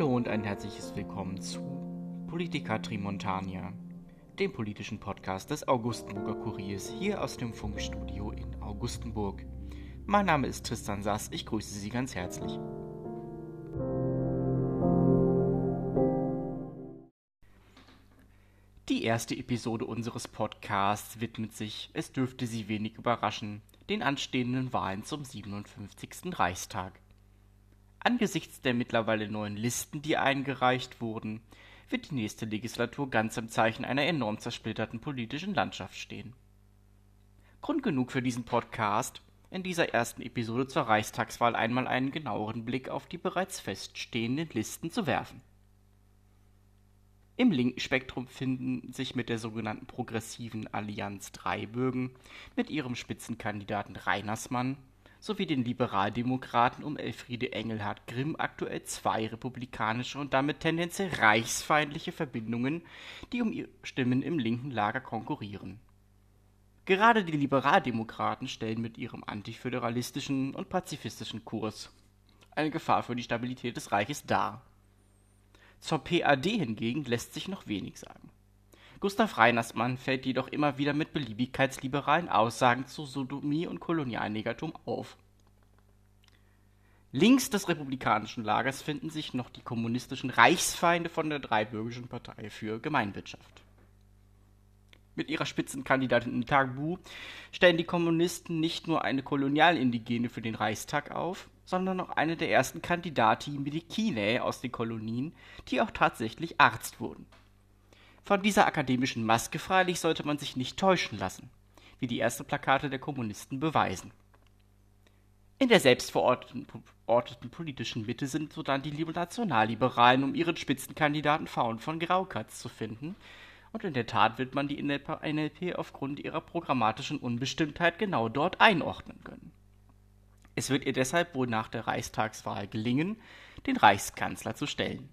Hallo und ein herzliches Willkommen zu Politica Trimontania, dem politischen Podcast des Augustenburger Kuriers hier aus dem Funkstudio in Augustenburg. Mein Name ist Tristan Sass, ich grüße Sie ganz herzlich. Die erste Episode unseres Podcasts widmet sich, es dürfte Sie wenig überraschen, den anstehenden Wahlen zum 57. Reichstag. Angesichts der mittlerweile neuen Listen, die eingereicht wurden, wird die nächste Legislatur ganz im Zeichen einer enorm zersplitterten politischen Landschaft stehen. Grund genug für diesen Podcast, in dieser ersten Episode zur Reichstagswahl einmal einen genaueren Blick auf die bereits feststehenden Listen zu werfen. Im linken Spektrum finden sich mit der sogenannten progressiven Allianz Dreibürgen mit ihrem Spitzenkandidaten Reinersmann sowie den Liberaldemokraten um Elfriede Engelhardt Grimm aktuell zwei republikanische und damit tendenziell reichsfeindliche Verbindungen, die um Stimmen im linken Lager konkurrieren. Gerade die Liberaldemokraten stellen mit ihrem antiföderalistischen und pazifistischen Kurs eine Gefahr für die Stabilität des Reiches dar. Zur PAD hingegen lässt sich noch wenig sagen. Gustav Reinersmann fällt jedoch immer wieder mit beliebigkeitsliberalen Aussagen zu Sodomie und Kolonialnegertum auf. Links des republikanischen Lagers finden sich noch die kommunistischen Reichsfeinde von der Dreibürgischen Partei für Gemeinwirtschaft. Mit ihrer Spitzenkandidatin Tabu stellen die Kommunisten nicht nur eine Kolonialindigene für den Reichstag auf, sondern auch eine der ersten Kandidati Medicinae aus den Kolonien, die auch tatsächlich Arzt wurden. Von dieser akademischen Maske freilich sollte man sich nicht täuschen lassen, wie die ersten Plakate der Kommunisten beweisen. In der selbstverorteten politischen Mitte sind sodann die Nationalliberalen um ihren Spitzenkandidaten Faun von Graukatz zu finden, und in der Tat wird man die NLP aufgrund ihrer programmatischen Unbestimmtheit genau dort einordnen können. Es wird ihr deshalb wohl nach der Reichstagswahl gelingen, den Reichskanzler zu stellen.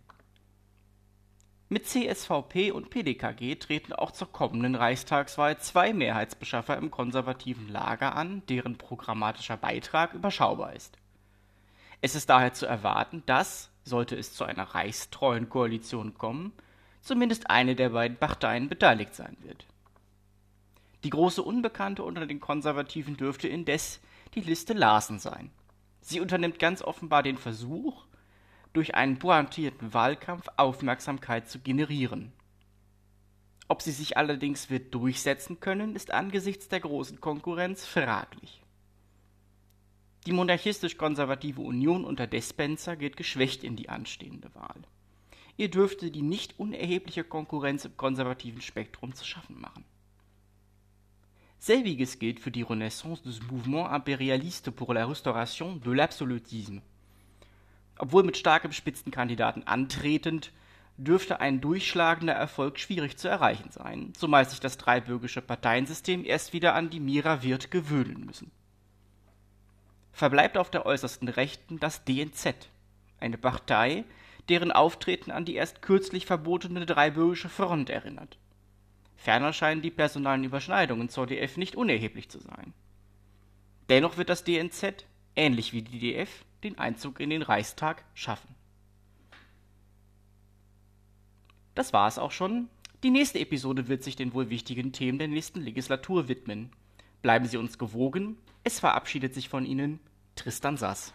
Mit CSVP und PDKG treten auch zur kommenden Reichstagswahl zwei Mehrheitsbeschaffer im konservativen Lager an, deren programmatischer Beitrag überschaubar ist. Es ist daher zu erwarten, dass, sollte es zu einer reichstreuen Koalition kommen, zumindest eine der beiden Parteien beteiligt sein wird. Die große Unbekannte unter den Konservativen dürfte indes die Liste Larsen sein. Sie unternimmt ganz offenbar den Versuch, durch einen pointierten Wahlkampf Aufmerksamkeit zu generieren. Ob sie sich allerdings wird durchsetzen können, ist angesichts der großen Konkurrenz fraglich. Die monarchistisch-konservative Union unter Despencer geht geschwächt in die anstehende Wahl. Ihr dürfte die nicht unerhebliche Konkurrenz im konservativen Spektrum zu schaffen machen. Selbiges gilt für die Renaissance des Mouvement impérialiste pour la restauration de l'absolutisme obwohl mit starkem Spitzenkandidaten antretend, dürfte ein durchschlagender Erfolg schwierig zu erreichen sein, zumal sich das dreibürgische Parteiensystem erst wieder an die Mira wird gewöhnen müssen. Verbleibt auf der äußersten Rechten das DNZ, eine Partei, deren Auftreten an die erst kürzlich verbotene dreibürgische Front erinnert. Ferner scheinen die personalen Überschneidungen zur DF nicht unerheblich zu sein. Dennoch wird das DNZ, ähnlich wie die DF, den Einzug in den Reichstag schaffen. Das war es auch schon. Die nächste Episode wird sich den wohl wichtigen Themen der nächsten Legislatur widmen. Bleiben Sie uns gewogen. Es verabschiedet sich von Ihnen Tristan Sass.